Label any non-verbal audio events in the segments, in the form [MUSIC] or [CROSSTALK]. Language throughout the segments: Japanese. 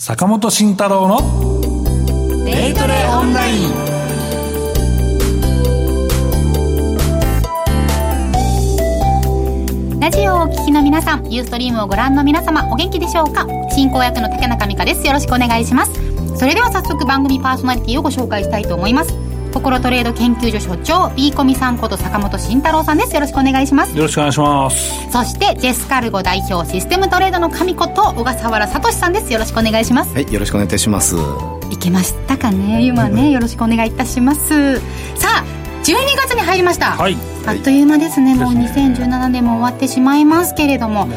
坂本慎太郎のデイトレオンラインラジオをお聞きの皆さん、ユーストリームをご覧の皆様、お元気でしょうか？進行役の竹中美香です。よろしくお願いします。それでは早速番組パーソナリティをご紹介したいと思います。心トレード研究所所長、ビーコミさんこと坂本慎太郎さんです。よろしくお願いします。よろしくお願いしますそして、ジェスカルゴ代表システムトレードの神こと、小笠原聡さんです。よろしくお願いします。はい、よろしくお願いいたします。いけましたかね今ね、よろしくお願いいたします。さあ、12月に入りました。はいあっという間ですね、もうですね2017年も終わってしまいますけれども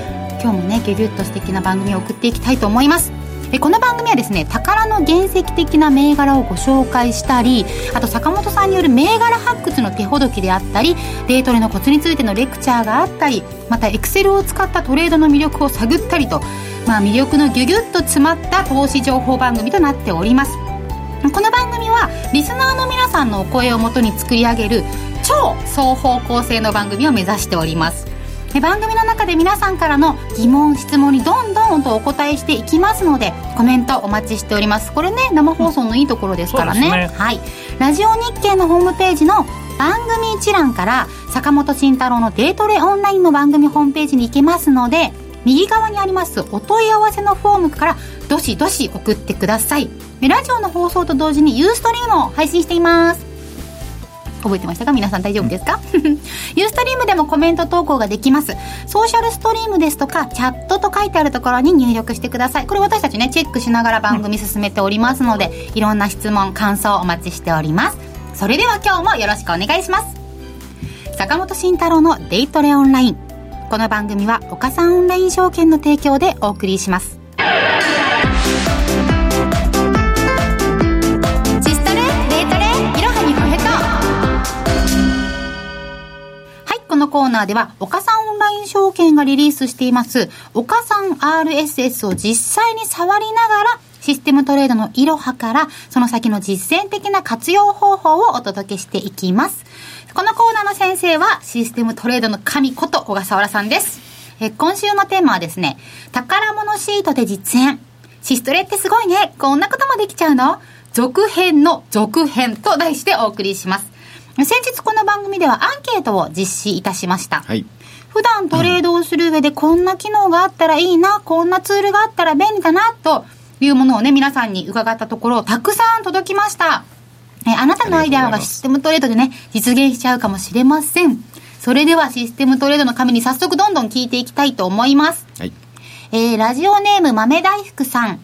今日もねギュギュッと素敵な番組を送っていきたいと思いますえこの番組はですね宝の原石的な銘柄をご紹介したりあと坂本さんによる銘柄発掘の手ほどきであったりデイトレのコツについてのレクチャーがあったりまたエクセルを使ったトレードの魅力を探ったりと、まあ、魅力のギュギュッと詰まった投資情報番組となっております。この番組はリスナーの皆さんのお声をもとに作り上げる超双方向性の番組を目指しております。で番組の中で皆さんからの疑問質問にどんどんとお答えしていきますのでコメントお待ちしております。これね生放送のいいところですからね,、そうですね。はい。ラジオ日経のホームページの番組一覧から坂本慎太郎のデートレオンラインの番組ホームページに行けますので右側にありますお問い合わせのフォームからどしどし送ってください。でラジオの放送と同時にユーストリームを配信しています覚えてましたか？皆さん大丈夫ですか、[LAUGHS] ユーストリームでもコメント投稿ができます。ソーシャルストリームですとかチャットと書いてあるところに入力してください。これ私たちねチェックしながら番組進めておりますので、いろんな質問感想お待ちしております。それでは今日もよろしくお願いします。坂本慎太郎のデイトレオンライン。この番組は岡三オンライン証券の提供でお送りします。のコーナーでは、岡さんオンライン証券がリリースしています、岡さん RSS を実際に触りながら、システムトレードのいろはから、その先の実践的な活用方法をお届けしていきます。このコーナーの先生は、システムトレードの神こと小笠原さんです。え今週のテーマはですね、宝物シートで実演。シストレってすごいね。こんなこともできちゃうの？続編の続編と題してお送りします。先日この番組ではアンケートを実施いたしました。はい。普段トレードをする上でこんな機能があったらいいな、こんなツールがあったら便利だな、というものをね、皆さんに伺ったところ、たくさん届きました。えあなたのアイデアがシステムトレードでね、実現しちゃうかもしれません。それではシステムトレードの紙に早速どんどん聞いていきたいと思います。はい。えー、ラジオネーム豆大福さん。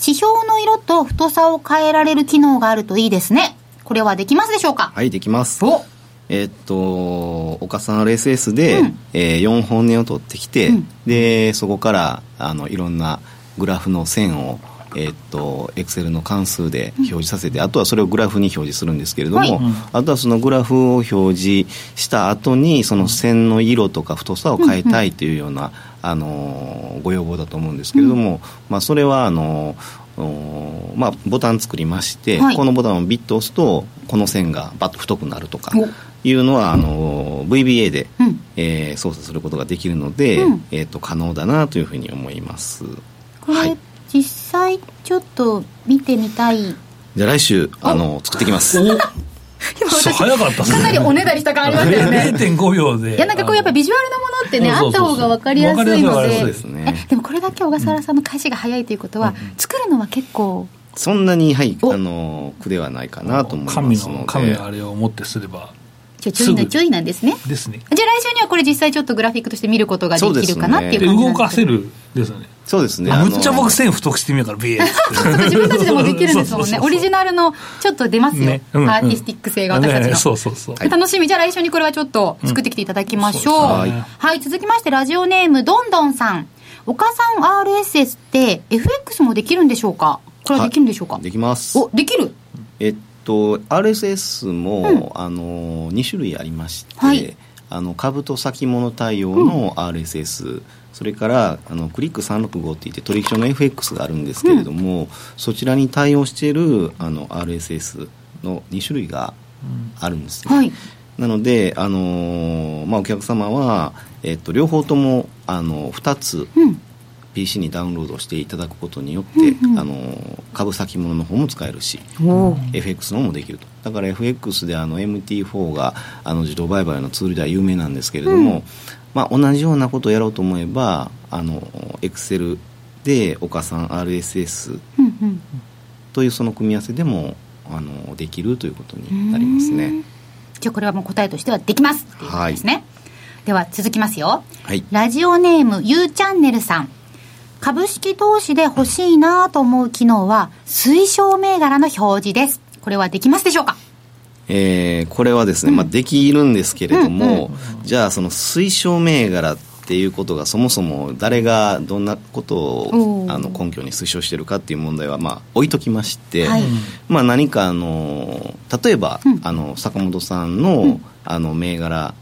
指標の色と太さを変えられる機能があるといいですね。これはできますでしょうか？はい、できます。お！えーっと、岡さん RSS で、うん。えー4本音を取ってきて、うん。で、そこから、あの、いろんなグラフの線を、えーっと、エクセルの関数で表示させて、あとはそれをグラフに表示するんですけれども、はい。うん。あとはそのグラフを表示した後に、その線の色とか太さを変えたいというような、あの、ご要望だと思うんですけれども、まあ、それは、あの、おまあ、ボタン作りまして、はい。このボタンをビッと押すとこの線がバッと太くなるとかお。いうのはあの VBA で、うん。えー操作することができるので、うん。えー、と可能だなというふうに思います。これ、はい。実際ちょっと見てみたい。いじゃあ来週あの作ってきますおやそう早かったっすかなりおねだりした感ありますよね。0.5秒で。いやなんかこうやっぱビジュアルのものってね、うんあった方が分かりやすいので。ねえでもこれだけ小笠原さんの返しが早いということは、作るのは結構そんなにはいお。あの苦ではないかなと思います神ので。の神のあれをもってすればちょちょいなすぐちょいなんですね。ですね。じゃあ来週にはこれ実際ちょっとグラフィックとして見ることができるかなっていうで感じなんですけど。動かせるですよね。そうですね。あむっちゃ僕線太くしてみようからビエーって。自分たちでもできるんですもんね。オリジナルのちょっと出ますよ、ね。うんうん。アーティスティック性が私たちの、ねそうそうそう。楽しみ。じゃあ来週にこれはちょっと作ってきていただきましょう、うん。そうですねはい続きましてラジオネームどんどんさん。岡さん RSS って FX もできるんでしょうか？これはできるんでしょうか、できます。おできる？えっと RSS も、うん。あの2種類ありまして、はい。あの株と先物対応の RSS、それからあのクリック365っていって取引所の FX があるんですけれども、そちらに対応しているあの RSS の2種類があるんですね、はい。なので、あのーまあ、お客様は、えっと、両方ともあの2つうん PC にダウンロードしていただくことによって、あの株先物の方も使えるしお FX の方もできると。だから FX であの MT4 があの自動売買のツールでは有名なんですけれども、まあ、同じようなことをやろうと思えばあの Excel で岡さん RSS うんうんというその組み合わせでもあのできるということになりますね。じゃあこれはもう答えとしてはできますっていうことですね、では続きますよ。はい。ラジオネーム U チャンネルさん株式投資で欲しいなと思う機能は推奨銘柄の表示です。これはできますでしょうか？えーこれはですね、まあ、できるんですけれども、じゃあその推奨銘柄っていうことがそもそも誰がどんなことをあの根拠に推奨してるかっていう問題はまあ置いときまして、はい。まあ、何かあの例えば、うん。あの坂本さんの,、あの銘柄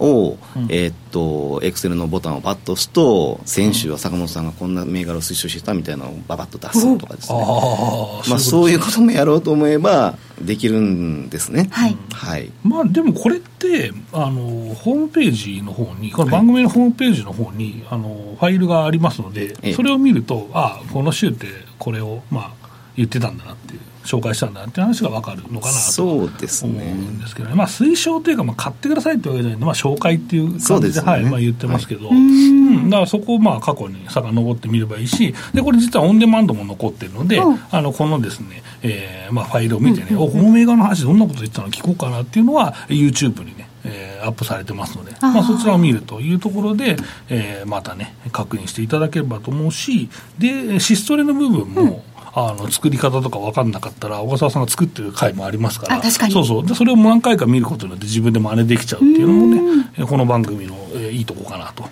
を、えーっとエクセルのボタンをパッと押すと先週は坂本さんがこんな銘柄を推奨してたみたいなのをババッと出すとかですね、ああまあ、そういうこと。もやろうと思えばできるんですね。はい。はい。まあでもこれってあのホームページの方にこの番組のホームページの方に、あのファイルがありますので、ええ。それを見るとあこの週ってこれをまあ言ってたんだなっていう紹介したんだなっていう話が分かるのかなと思うね。んですけどね、まあ、推奨というか、まあ、買ってくださいってわけじゃないんで、まあ、紹介っていう感じで、ですね。はい。まあ、言ってますけど、うん。だからそこをまあ過去に遡ってみればいいし、でこれ、実はオンデマンドも残ってるので、うん。あのこのですね、えーまあ、ファイルを見てね、おこの銘柄の話、どんなこと言ってたの聞こうかなっていうのは、YouTube にね、えーアップされてますので、あー。まあ、そちらを見るというところで、えーまたね、確認していただければと思うし、で、シストレの部分も、あの作り方とか分かんなかったら、小笠原さんが作ってる回もありますから、あ確かに。そうそう。で、それを何回か見ることによって、自分で真似できちゃうっていうのもね、えこの番組の、えーいいとこかなと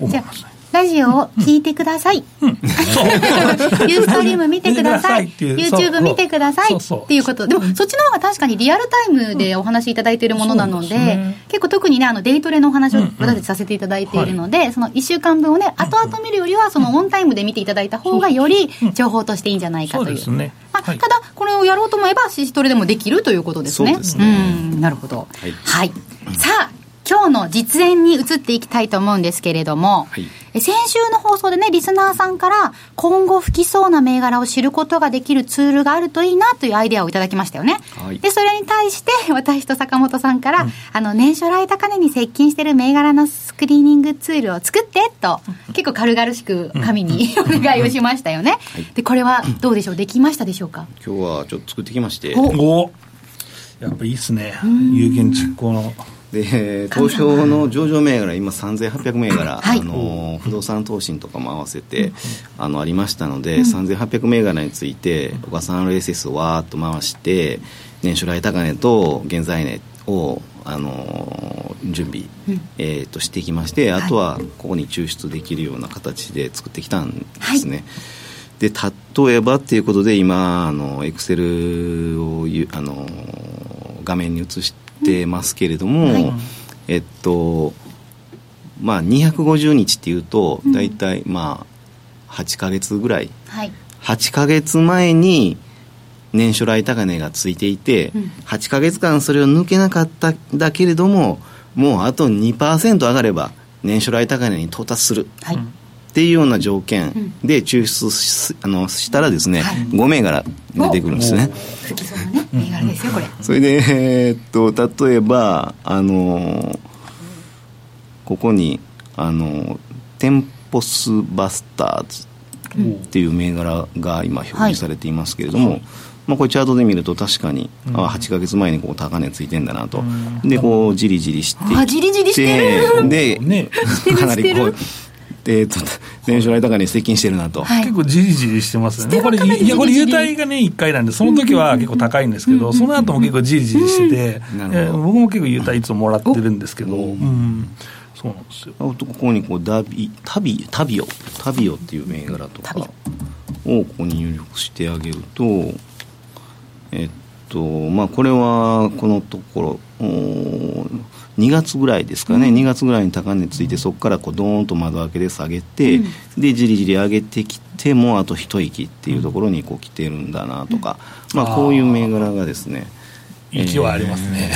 思いますね。ラジオを聞いてください。ユーストリーム見てください。YouTube 見てください。っていうこと。でも、そっちの方が確かにリアルタイムでお話しいただいているものなので、結構特にね、あの、デイトレのお話を私たちさせていただいているので、その1週間分をね、後々見るよりは、そのオンタイムで見ていただいた方がより情報としていいんじゃないかという。まあはいただ、これをやろうと思えば、シストレでもできるということですね。そうん、なるほど。はいはい。さあ、今日の実演に移っていきたいと思うんですけれども、はい。え先週の放送でね、リスナーさんから、今後吹きそうな銘柄を知ることができるツールがあるといいなというアイデアをいただきましたよね。はい。で、それに対して、[LAUGHS] 私と坂本さんから、あの、年初来高値に接近している銘柄のスクリーニングツールを作って、と、結構軽々しく紙にお願いをしましたよね。で、これはどうでしょう？できましたでしょうか？今日はちょっと作ってきまして、お。お。やっぱいいっすね。有言実行の。で東証の上場銘柄、今3800銘柄、はい。あの不動産投信とかも合わせて、あのありましたので、3800銘柄について、小笠原 RSS をわーっと回して、年初来高値と現在値を、あの準備、えー、としてきまして、あとはここに抽出できるような形で作ってきたんですね。で例えばっていうことで今あのエクセルをゆあの画面に映してますけれども、はい。えっとまあ250日っていうと大体まあ8ヶ月ぐらい。はい。8ヶ月前に年初来高値がついていて、うん。8ヶ月間それを抜けなかったんだけれどももうあと2%上がれば年初来高値に到達する。はい。っていうような条件で抽出しあのしたらですね、はい。5銘柄出てくるんですね。そうなね、銘柄ですよ、これ。[LAUGHS] それで、えーっと例えばあのここにあのテンポスバスターズっていう銘柄が今表示されていますけれども、まあ、これチャートで見ると確かに、あ8ヶ月前にこう高値ついてんだなと、でこうじりじりしてきてあじりじりしてる。で、ね。かなりこうえーっと年初来高値に接近してるなと、はい。結構じりじりしてますね。これ、いや、これ、優待がね、1回なんで、その時は結構高いんですけど、その後も結構じりじりしてて、なるほど。えー僕も結構優待いつももらってるんですけど、うん、そうなん。ですよ。あとここにこうダビタビタビオ。タビオっていう銘柄とかをここに入力してあげるとえっとまあこれはこのところおー2月ぐらいですかね、2月ぐらいに高値ついてそこからこうドーンと窓開けで下げて、でじりじり上げてきてもうあと一息っていうところにこう来てるんだなとか、まあこういう銘柄がですね。勢いありますね。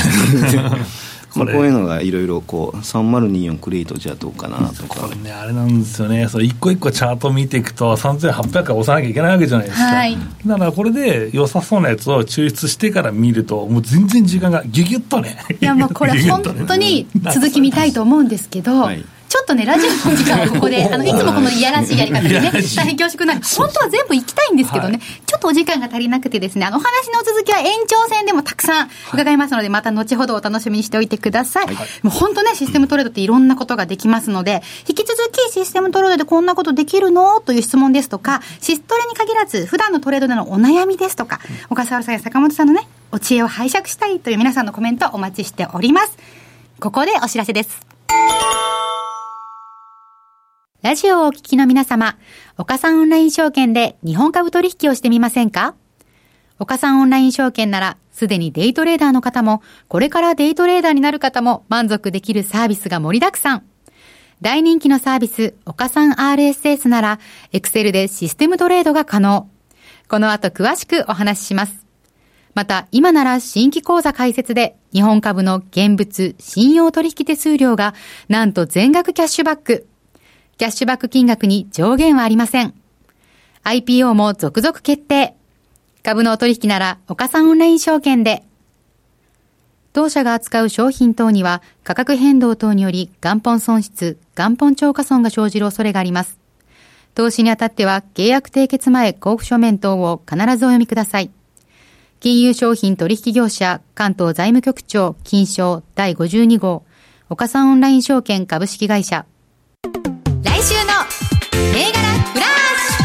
[LAUGHS] まあ、こういうのがいろいろこう3024クリエイトじゃどうかなとか。これねあれなんですよね。それ一個一個チャート見ていくと3800円押さなきゃいけないわけじゃないですか、はい、だからこれで良さそうなやつを抽出してから見るともう全然時間がギュギュッとね。いやもうこれ本当に続き見たいと思うんですけど、はいちょっとね、ラジオの時間はここで、[LAUGHS] あの、いつもこのいやらしいやり方でね、大変恐縮なんで、本当は全部行きたいんですけどね、ちょっとお時間が足りなくてですね、あの、お話の続きは延長戦でもたくさん伺いますので、また後ほどお楽しみにしておいてください。もう本当ね、システムトレードっていろんなことができますので、引き続きシステムトレードでこんなことできるの？という質問ですとか、シストレに限らず、普段のトレードでのお悩みですとか、小笠原さんや坂本さんのね、お知恵を拝借したいという皆さんのコメントお待ちしております。ここでお知らせです。ラジオをお聞きの皆様、岡さんオンライン証券で日本株取引をしてみませんか？岡さんオンライン証券なら、すでにデイトレーダーの方も、これからデイトレーダーになる方も満足できるサービスが盛りだくさん。大人気のサービス、岡さん RSS なら、エクセルでシステムトレードが可能。この後詳しくお話しします。また、今なら新規講座開設で、日本株の現物、信用取引手数料が、なんと全額キャッシュバック。キャッシュバック金額に上限はありません。IPO も続々決定。株のお取引なら、岡さんオンライン証券で。当社が扱う商品等には価格変動等により元本損失、元本超過損が生じる恐れがあります。投資にあたっては契約締結前交付書面等を必ずお読みください。金融商品取引業者関東財務局長金賞第52号岡さんオンライン証券株式会社来週の銘柄フラッシ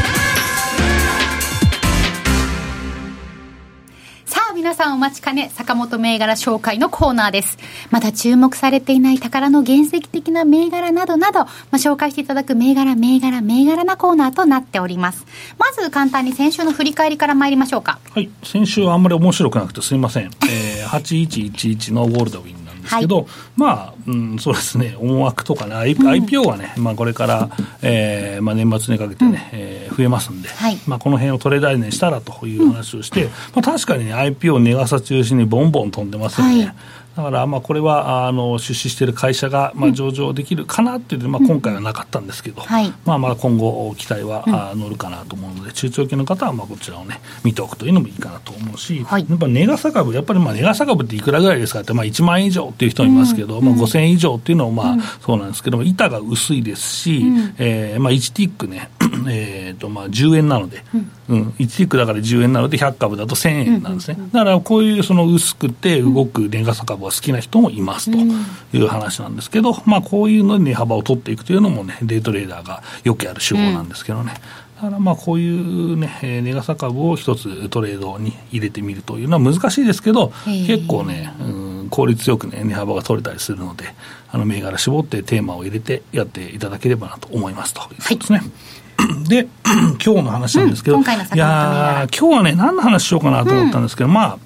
ュさあ皆さんお待ちかね坂本銘柄紹介のコーナーです。まだ注目されていない宝の原石的な銘柄などなど、まあ、紹介していただく銘柄銘柄銘柄なコーナーとなっております。まず簡単に先週の振り返りから参りましょうか。はい先週はあんまり面白くなくてすみません、えー、[LAUGHS] 8111のウォールドウィンですけど、はい、まあ、うん、そうですね、思惑とかね、IPO はね、まあ、これから、えーまあ、年末にかけてね、うん、えー、増えますんで、はい、まあ、この辺をトレーダーにしたらという話をして、うん、まあ、確かにね、IPO 値傘中心にボンボン飛んでますよね。はいだから、まあ、これはあの出資している会社が、まあ、上場できるかなっていう、まあ、今回はなかったんですけど、はい、まあ、まあ今後、期待は、うん、乗るかなと思うので、中長期の方はまあこちらをね、見ておくというのもいいかなと思うし、はい、やっぱ値傘株、やっぱりまあ値傘株っていくらぐらいですかって、まあ、1万円以上っていう人もいますけど、うん、まあ、5000円以上っていうのもまあ、そうなんですけども、板が薄いですし、うん、えー、まあ、1ティックね、えーとまあ、10円なので、うん、1ティックだから10円なので、100株だと1000円なんですね。だからこういうその薄くて動く値傘株が好きな人もいますという話なんですけど、まあ、こういうのに値幅を取っていくというのもね、デイトレーダーがよくやる手法なんですけどね。だからまあこういうね、値傘株を一つトレードに入れてみるというのは難しいですけど、結構ね、うん、効率よくね、値幅が取れたりするので、あの銘柄絞ってテーマを入れてやっていただければなと思いますということですね。はい [CLEARS THROAT] で、[CLEARS THROAT] 今日の話なんですけど、うん、いや今日はね、何の話しようかなと思ったんですけど、うん、まあ、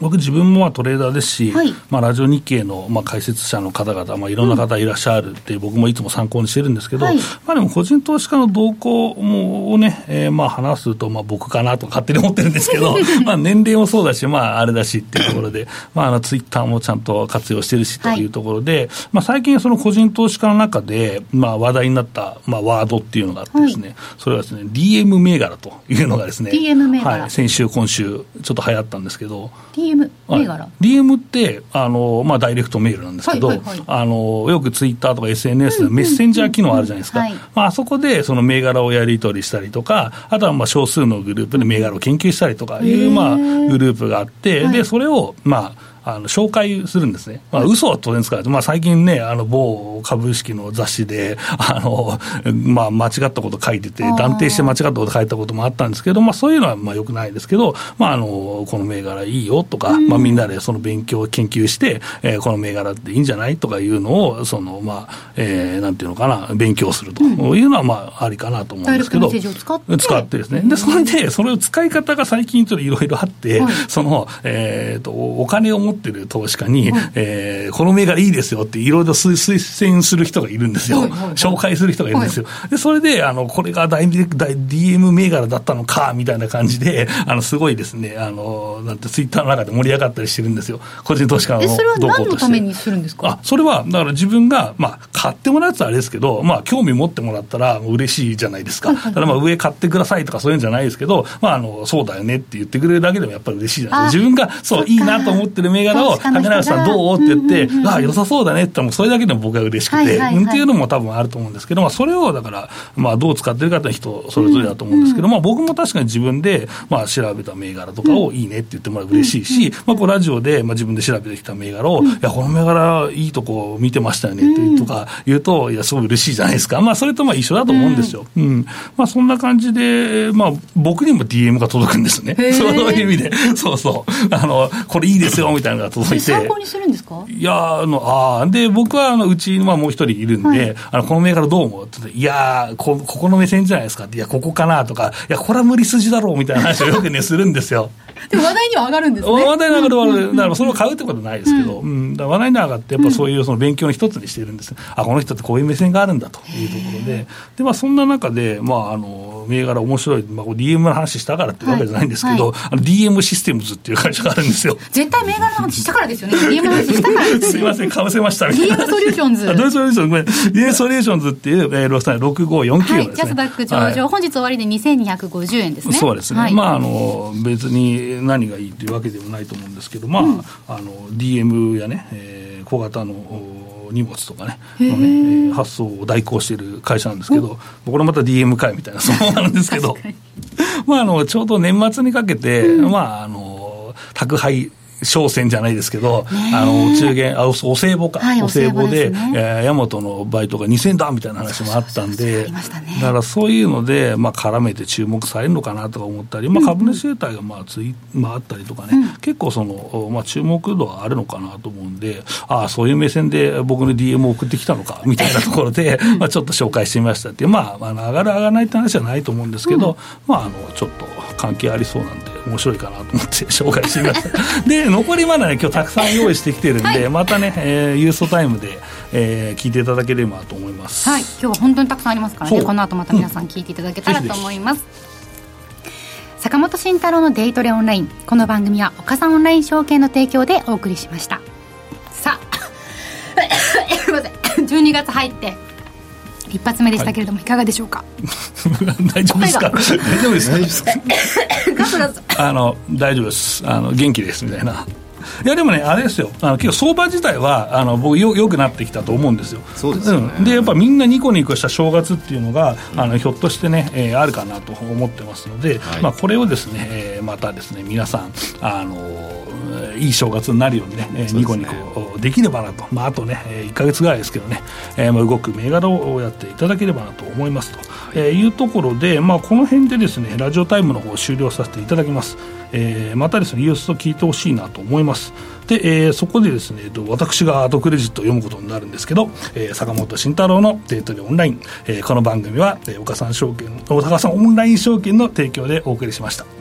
僕自分もトレーダーですし、はい、まあ、ラジオ日経のまあ解説者の方々、まあ、いろんな方いらっしゃるって、僕もいつも参考にしてるんですけど、はい、まあ、でも個人投資家の動向をね、えー、まあ話すとまあ僕かなと勝手に思ってるんですけど、[LAUGHS] まあ年齢もそうだし、まあ、あれだしっていうところで、[COUGHS] まあ、あのツイッターもちゃんと活用してるしというところで、はい、まあ、最近、その個人投資家の中で、まあ、話題になったまあワードっていうのがあってですね、それはですね、DM 銘柄というのがですね、DM 銘柄、はい、先週、今週、ちょっと流行ったんですけど、DM 銘柄、DM ってあの、まあ、ダイレクトメールなんですけど、はいはいはい、あのよくツイッターとか SNS でメッセンジャー機能あるじゃないですか、まあ、あそこでその銘柄をやり取りしたりとか、あとはまあ少数のグループで銘柄を研究したりとかいう、まあ、グループがあって、でそれを、まあ、あの紹介するんですね、まあ嘘は当然使われて、まあ、最近ね、あの某株式の雑誌で、[LAUGHS] あのまあ、間違ったこと書いてて、断定して間違ったこと書いたこともあったんですけど、まあ、そういうのはまあよくないですけど、まあ、あのこの銘柄いいよとか、まあ、みんなでその勉強、研究して、えー、この銘柄っていいんじゃないとかいうのを、そのまあえー、なんていうのかな、勉強するというのは、まあ、ありかなと思うんですけど、使って。ですね、でそれで、それを使い方が最近ちょっといろいろあって、はい、そのえーと、お金を持ってってる投資家に、えーこの銘柄いいですよっていろいろ推推薦する人がいるんですよ。はいはいはい紹介する人がいるんですよ。で、それで、あの、これが大大 DM 銘柄だったのか、みたいな感じで、あの、すごいですね、あの、なんてツイッターの中で盛り上がったりしてるんですよ。個人投資家の動向として何のためにするんですか？あそれは、だから自分が、まあ、買ってもらうとあれですけど、まあ、興味持ってもらったら、嬉しいじゃないですか。ただ、まあ、上買ってくださいとかそういうんじゃないですけど、まあ、あの、そうだよねって言ってくれるだけでもやっぱり嬉しいじゃないですか。あ自分が、そう、いいなと思ってる銘柄を、竹中さんどう？って言ってうんうんう、んああ、良さそうだねって言ったら、それだけでも僕は嬉しくて、はいはいはいうんっていうのも多分あると思うんですけど、まあ、それをだから、まあ、どう使ってるかって人それぞれだと思うんですけど、まあ、僕も確かに自分で、まあ、調べた銘柄とかをいいねって言ってもらう嬉しいし、まあ、こうラジオで、まあ、自分で調べてきた銘柄を、いや、この銘柄いいとこ見てましたよねってとか言うと、いや、すごい嬉しいじゃないですか。まあ、それとまあ一緒だと思うんですよ。うん。まあ、そんな感じで、まあ、僕にも DM が届くんですね。[LAUGHS] そういう意味で。そうそう。あの、これいいですよ、みたいなのが届いて。参考にするんですか？いやあの、ああ、で、僕は、あの、うち、まあ、もう一人いるんで、はい。あの、この銘柄どう思う？って言って、いやーこ、ここの目線じゃないですかって、いや、ここかなとか、いや、これは無理筋だろうみたいな話をよくね、するんですよ。でも話題には上がるんですね。[LAUGHS] 話題に上がる話題、だからそれを買うってことはないですけど、うん、だから話題に上がって、やっぱそういうその勉強の一つにしてるんです、あ、この人ってこういう目線があるんだというところで、で、まあ、そんな中で、まあ、あの、銘柄面白い、まあ、DM の話したからっていうわけじゃないんですけど、はいあの DM システムズっていう会社があるんですよ。絶対銘柄の話したからですよね。DM の話したからですよすいません、かぶせましたみたいな。DM ソリューションズ。あ DM ソリューションズ、ごめん。DM ソリューションズっていう、えー、ロスタイン6549はい、ですね。ジャスダック上場、はい。本日終わりで2250円ですね。そうですね、はい。まああの、別に何がいいというわけでもないと思うんですけど、まあ、あの DM やね、えー小型のお荷物とかねのね、えー発送を代行している会社なんですけど、これまた DM 会みたいな、そうなんですけど。まあ、あのちょうど年末にかけて、まあ、あの宅配商戦じゃないですけど、あの、お中元、あ、おお歳暮か。はいお歳暮で、ね。えー、ヤマトのバイトが2000だみたいな話もあったんで、だからそういうので、まあ、絡めて注目されるのかなとか思ったり、まあ、株主優待がまあつい、まあ、あったりとかね、結構その、まあ、注目度はあるのかなと思うんで、ああ、そういう目線で僕の DM を送ってきたのか、みたいなところで、[LAUGHS] まあ、ちょっと紹介してみましたっていう、まあ、あの上がる上がらないって話はないと思うんですけど、まあ、あの、ちょっと関係ありそうなんで、面白いかなと思って紹介してみました。[LAUGHS] で、残りまだね、今日たくさん用意してきてるんで、またね、えーユーストタイムで、えー聞いていただければと思います。はい、今日は本当にたくさんありますからね、この後また皆さん聞いていただけたらと思います。坂本慎太郎のデイトレオンライン。この番組は岡さんオンライン証券の提供でお送りしました。さあ、[COUGHS] すいません、[COUGHS] 12月入って、一発目でしたけれども、い。かがでしょうか？[LAUGHS] 大丈夫ですか？大丈夫ですか？[LAUGHS] あの大丈夫です。あの元気ですみたいないやでもねあれですよ。あの結構相場自体はあの僕よよくなってきたと思うんですよ。そうですよね。ん。でやっぱみんなニコニコした正月っていうのがあのひょっとしてね、えーあるかなと思ってますので、はい。まあ、これをですね、えーまたですね皆さんあのーいい正月になるようにね、えーニコニコできればなと、まあ、あとね、え1か月ぐらいですけどね、えーまあ、動く銘柄をやっていただければなと思いますと、えーいうところで、まあ、この辺でですねラジオタイムの方を終了させていただきます、えーまたですねユースと聞いてほしいなと思いますます。で、えーそこでですねえっと私がアートクレジットを読むことになるんですけど、えー坂本慎太郎のデートでオンライン、えーこの番組は、えー岡さん証券岡さんオンライン証券の提供でお送りしました。